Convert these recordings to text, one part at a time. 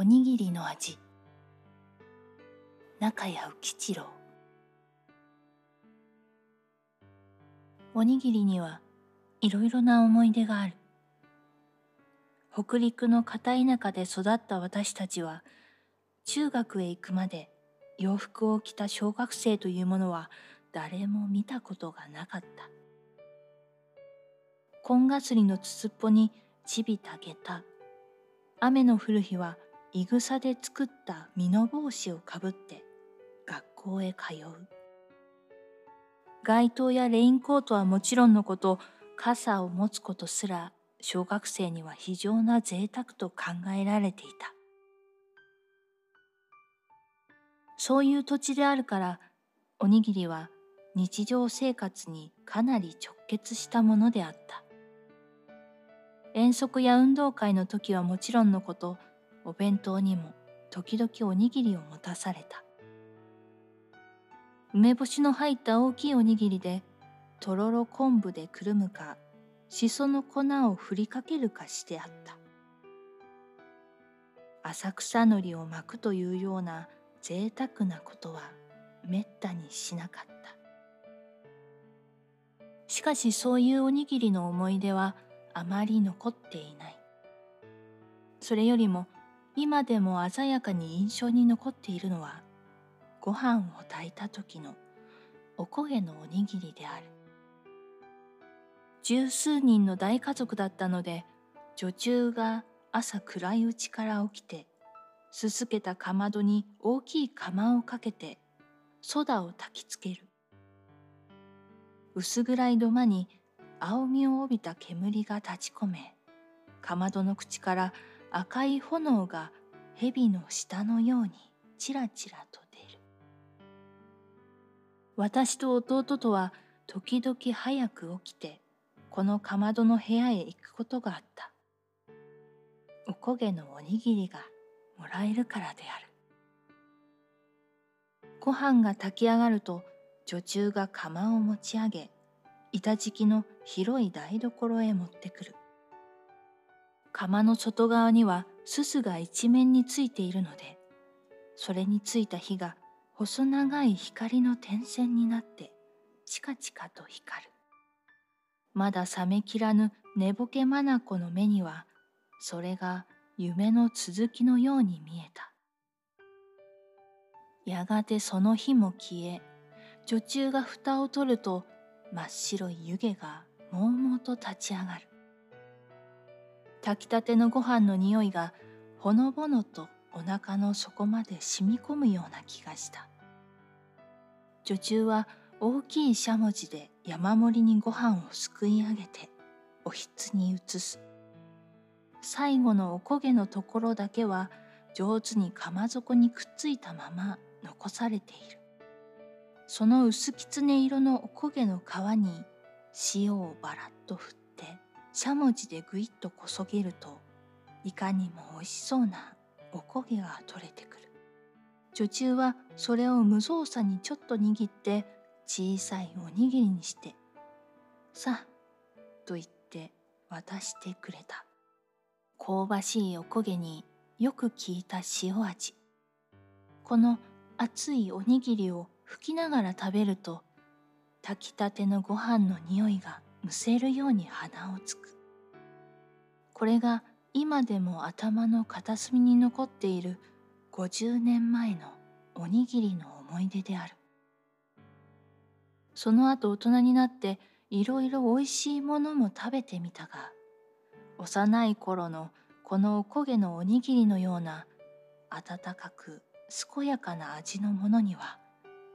おにぎりの味。中谷浮吉郎。おにぎりにはいろいろな思い出がある。北陸の片田舎で育った私たちは中学へ行くまで洋服を着た小学生というものは誰も見たことがなかった。紺がすりの筒っぽにちびた下駄。雨の降る日はいぐさで作った身の帽子をかぶって学校へ通う。街灯やレインコートはもちろんのこと傘を持つことすら小学生には非常な贅沢と考えられていた。そういう土地であるからおにぎりは日常生活にかなり直結したものであった。遠足や運動会の時はもちろんのことお弁当にも時々おにぎりを持たされた。梅干しの入った大きいおにぎりでとろろ昆布でくるむかしその粉を振りかけるかしてあった。浅草のりを巻くというような贅沢なことはめったにしなかった。しかしそういうおにぎりの思い出はあまり残っていない。それよりも今でも鮮やかに印象に残っているのはご飯を炊いた時のおこげのおにぎりである。十数人の大家族だったので女中が朝暗いうちから起きてすすけたかまどに大きい釜をかけてソダを焚きつける。薄暗い土間に青みを帯びた煙が立ち込めかまどの口から赤い炎が蛇の下のようにちらちらと出る。私と弟とは時々早く起きてこのかまどの部屋へ行くことがあった。おこげのおにぎりがもらえるからである。ご飯が炊き上がると女中が釜を持ち上げ板敷きの広い台所へ持ってくる。釜の外側にはすすが一面についているのでそれについた火が細長い光の点線になってチカチカと光る。まだ冷めきらぬ寝ぼけ眼の目にはそれが夢の続きのように見えた。やがてその火も消え女中が蓋を取ると真っ白い湯気がもうもうと立ち上がる。炊きたてのご飯の匂いがほのぼのとお腹の底まで染み込むような気がした。女中は大きいしゃもじで山盛りにご飯をすくい上げておひつに移す。最後のおこげのところだけは上手に釜底にくっついたまま残されている。その薄きつね色のおこげの皮に塩をばらっと振ってしゃもじでぐいっとこそげるといかにもおいしそうなおこげが取れてくる。女中はそれを無造作にちょっと握って小さいおにぎりにして「さあ」と言って渡してくれた。香ばしいおこげによく効いた塩味。この熱いおにぎりを吹きながら食べると炊きたてのご飯の匂いがむせるように鼻をつく。これが今でも頭の片隅に残っている50年前のおにぎりの思い出である。その後大人になっていろいろおいしいものも食べてみたが幼い頃のこのおこげのおにぎりのような温かく健やかな味のものには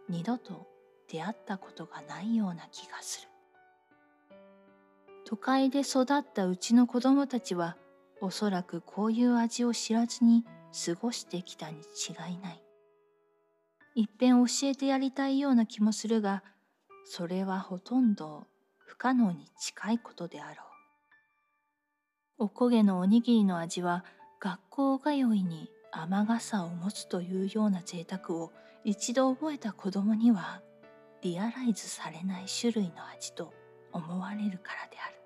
二度と出会ったことがないような気がする。都会で育ったうちの子供たちはおそらくこういう味を知らずに過ごしてきたに違いない。いっぺん教えてやりたいような気もするがそれはほとんど不可能に近いことであろう。おこげのおにぎりの味は学校通いに雨傘を持つというような贅沢を一度覚えた子供にはリアライズされない種類の味と思われるからである。